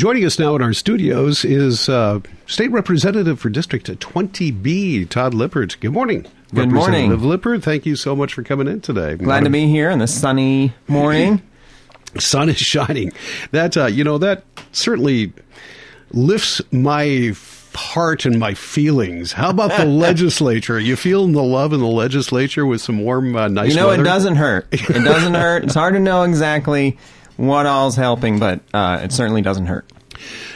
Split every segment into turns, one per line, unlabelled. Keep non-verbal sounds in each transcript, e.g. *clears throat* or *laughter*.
Joining us now in our studios is uh, State Representative for District 20B, Todd Lippert. Good morning.
Good morning.
Representative Lippert, thank you so much for coming in today.
Glad to be here on this sunny morning. *laughs*
Sun is shining. That, uh, you know, that certainly lifts my heart and my feelings. How about the *laughs* legislature? You feeling the love in the legislature with some warm, uh, nice
You know,
weather?
it doesn't hurt. It doesn't hurt. It's hard to know exactly what all's helping, but uh, it certainly doesn't hurt.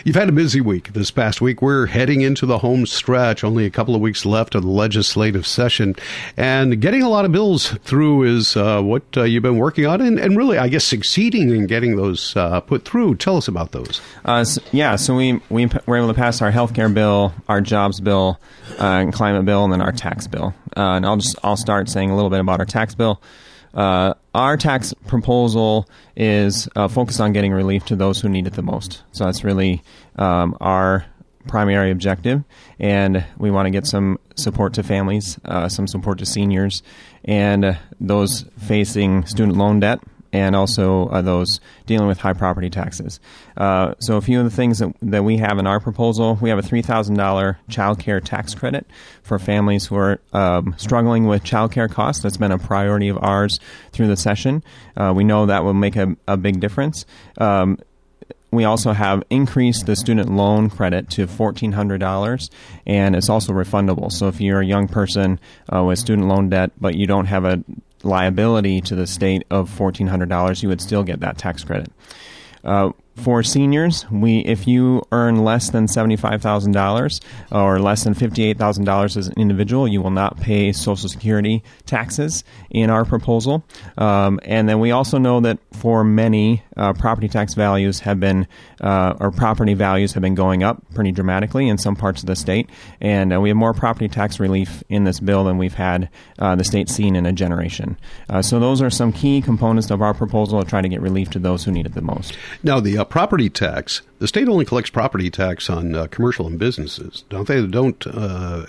You've had a busy week this past week. We're heading into the home stretch, only a couple of weeks left of the legislative session. And getting a lot of bills through is uh, what uh, you've been working on, and, and, really, I guess, succeeding in getting those uh, put through. Tell us about those.
Uh, so, yeah, so we, we were able to pass our health care bill, our jobs bill, uh, and climate bill, and then our tax bill. Uh, and I'll just I'll start saying a little bit about our tax bill. Uh, our tax proposal is uh, focused on getting relief to those who need it the most. So that's really um, our primary objective, and we want to get some support to families, uh, some support to seniors, and those facing student loan debt and also uh, those dealing with high property taxes. Uh, so, a few of the things that, that we have in our proposal we have a $3,000 child care tax credit for families who are um, struggling with child care costs. That's been a priority of ours through the session. Uh, we know that will make a, a big difference. Um, we also have increased the student loan credit to $1,400, and it's also refundable. So if you're a young person uh, with student loan debt, but you don't have a liability to the state of $1,400, you would still get that tax credit. Uh, for seniors, we if you earn less than seventy-five thousand dollars or less than fifty-eight thousand dollars as an individual, you will not pay Social Security taxes in our proposal. Um, and then we also know that for many, uh, property tax values have been uh, or property values have been going up pretty dramatically in some parts of the state, and uh, we have more property tax relief in this bill than we've had uh, the state seen in a generation. Uh, so those are some key components of our proposal to try to get relief to those who need it the most.
Now the uh, property tax. The state only collects property tax on uh, commercial and businesses, don't they? Don't uh,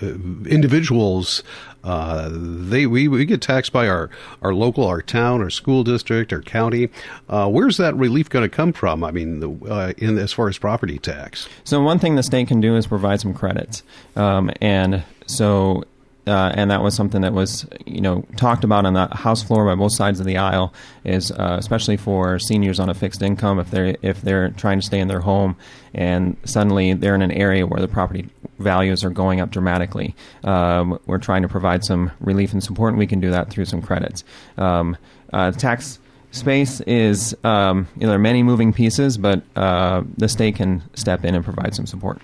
individuals? Uh, they we, we get taxed by our, our local, our town, our school district, our county. Uh, where's that relief going to come from? I mean, the, uh, in as far as property tax.
So one thing the state can do is provide some credits, um, and so uh, and that was something that was you know talked about on the House floor by both sides of the aisle. Is uh, especially for seniors on a fixed income if they're if they're trying to stay in their home and suddenly they're in an area where the property values are going up dramatically. Um, we're trying to provide some relief and support, and we can do that through some credits. Um, uh, tax space is um, you know, there are many moving pieces, but uh, the state can step in and provide some support.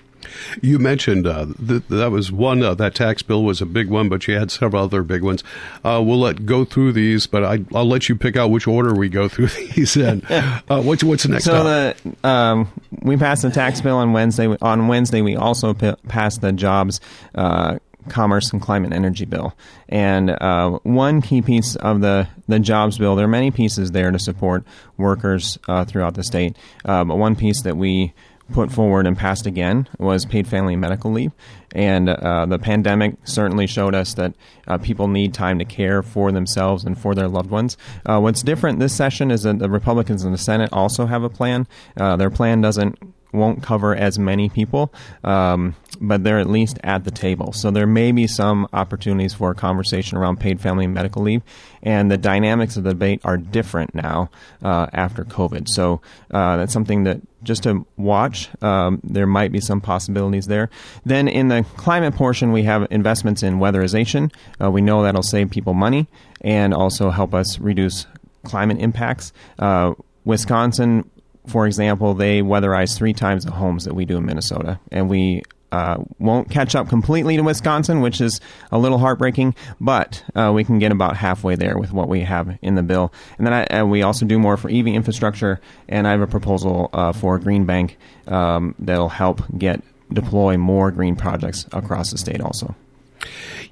You mentioned uh, th- that was one. Uh, that tax bill was a big one, but you had several other big ones. Uh, we'll let go through these, but I, will let you pick out which order we go through *laughs* these in. *laughs* Uh, what's what's the next?
So the um, we passed the tax bill on Wednesday. On Wednesday, we also p- passed the jobs. Uh, commerce and climate and energy bill. And uh, one key piece of the, the jobs bill, there are many pieces there to support workers uh, throughout the state, uh, but one piece that we put forward and passed again was paid family and medical leave. And uh, the pandemic certainly showed us that uh, people need time to care for themselves and for their loved ones. Uh, what's different this session is that the Republicans in the Senate also have a plan. Uh, their plan doesn't won't cover as many people, um, but they're at least at the table. So there may be some opportunities for a conversation around paid family and medical leave, and the dynamics of the debate are different now uh, after COVID. So uh, that's something that just to watch. Um, there might be some possibilities there. Then in the climate portion, we have investments in weatherization. Uh, we know that'll save people money and also help us reduce climate impacts. Uh, Wisconsin for example, they weatherize three times the homes that we do in Minnesota, and we uh, won't catch up completely to Wisconsin, which is a little heartbreaking, but uh, we can get about halfway there with what we have in the bill. And then I, we also do more for EV infrastructure, and I have a proposal uh, for Green Bank um, that'll help get deploy more green projects across the state also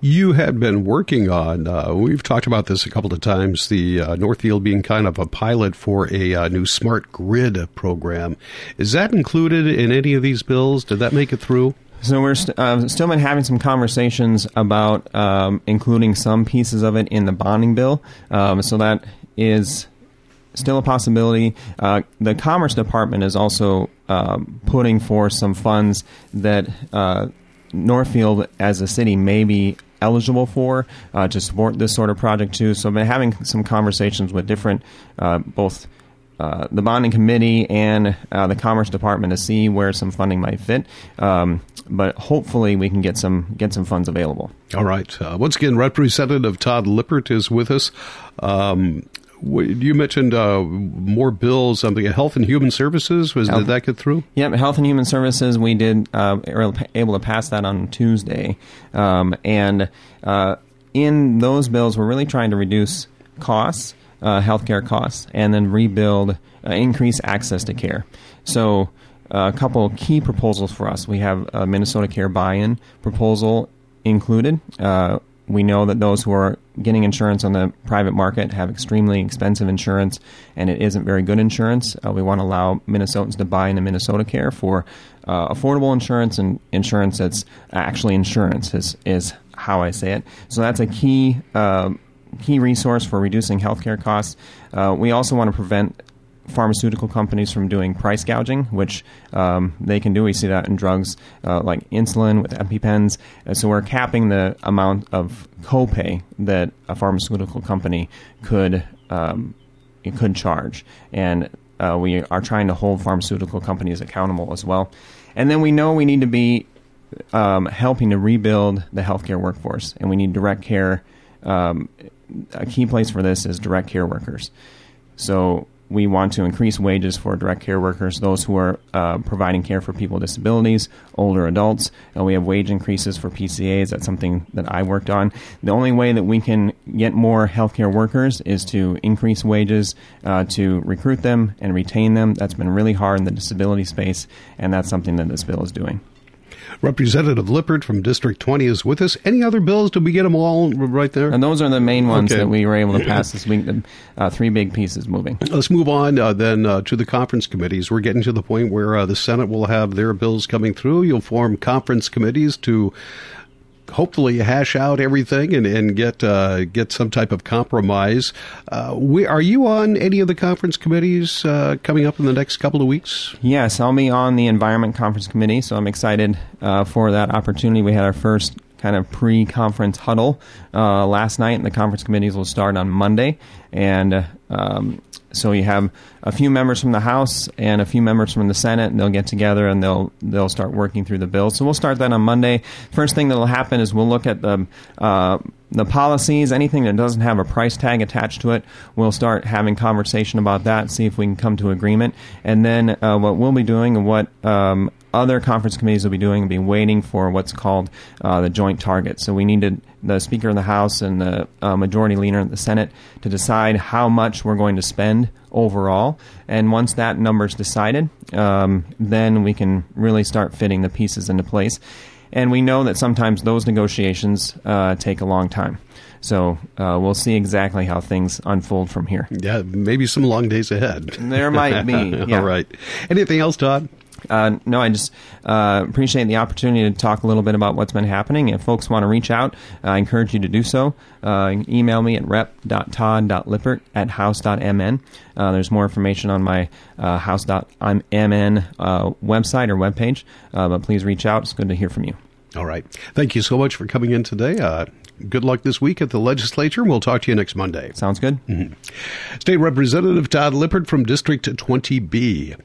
you had been working on. Uh, we've talked about this a couple of times. The uh, Northfield being kind of a pilot for a uh, new smart grid program. Is that included in any of these bills? Did that make it through?
So we're st- uh, still been having some conversations about um, including some pieces of it in the bonding bill. Um, so that is still a possibility. Uh, the Commerce Department is also um, putting forth some funds that uh, Northfield as a city may be eligible for uh, to support this sort of project too. So I've been having some conversations with different, uh, both uh, the bonding committee and uh, the commerce department to see where some funding might fit. Um, but hopefully we can get some get some funds available.
All right. Uh, once again, Representative Todd Lippert is with us. Um, you mentioned uh, more bills. Something health and human services was health, did that get through?
Yep, health and human services. We did uh, were able to pass that on Tuesday, um, and uh, in those bills, we're really trying to reduce costs, uh, healthcare costs, and then rebuild, uh, increase access to care. So. Uh, a couple key proposals for us. We have a Minnesota Care buy-in proposal included. Uh, we know that those who are getting insurance on the private market have extremely expensive insurance, and it isn't very good insurance. Uh, we want to allow Minnesotans to buy into Minnesota Care for uh, affordable insurance and insurance that's actually insurance is is how I say it. So that's a key. Uh, key resource for reducing healthcare costs. Uh, we also want to prevent pharmaceutical companies from doing price gouging, which um, they can do. We see that in drugs uh, like insulin with EpiPens. And so we're capping the amount of copay that a pharmaceutical company could um, could charge, and uh, we are trying to hold pharmaceutical companies accountable as well. And then we know we need to be um, helping to rebuild the healthcare workforce, and we need direct care. Um, a key place for this is direct care workers. So we want to increase wages for direct care workers, those who are uh, providing care for people with disabilities, older adults. And we have wage increases for PCAs. That's something that I worked on. The only way that we can get more healthcare workers is to increase wages, uh, to recruit them and retain them. That's been really hard in the disability space, and that's something that this bill is doing.
Representative Lippert from District 20 is with us. Any other bills? Did we get them all right there?
And those are the main ones okay. that we were able to pass *clears throat* this week. The uh, three big pieces moving.
Let's move on uh, then uh, to the conference committees. We're getting to the point where uh, the Senate will have their bills coming through. You'll form conference committees to hopefully hash out everything and, and get uh, get some type of compromise. Uh, we, are you on any of the conference committees uh, coming up in the next couple of weeks?
Yes, I'll be on the Environment Conference Committee, so I'm excited uh, for that opportunity. We had our first kind of pre-conference huddle uh, last night, and the conference committees will start on Monday. And um, so you have a few members from the House and a few members from the Senate, and they'll get together and they'll they'll start working through the bill. So we'll start that on Monday. First thing that'll happen is we'll look at the uh, the policies, anything that doesn't have a price tag attached to it. We'll start having conversation about that, see if we can come to agreement, and then uh, what we'll be doing and what um, other conference committees will be doing will be waiting for what's called uh, the joint target. So we need to, the Speaker of the House and the uh, Majority Leader in the Senate to decide how much we're going to spend overall. And once that number is decided, um, then we can really start fitting the pieces into place. And we know that sometimes those negotiations uh, take a long time. So uh, we'll see exactly how things unfold from here.
Yeah, maybe some long days ahead.
There might be. *laughs* Yeah.
All right. Anything else, Todd?
Uh, no, I just uh, appreciate the opportunity to talk a little bit about what's been happening. If folks want to reach out, I encourage you to do so. Uh, email me at rep.todd.lippert at house.mn. Uh, there's more information on my uh, house.mn uh, website or webpage, but please reach out. It's good to hear from you.
All right. Thank you so much for coming in today good luck this week at the legislature. We'll talk to you next Monday.
Sounds good.
Mm-hmm. State Representative Todd Lippert from District 20B.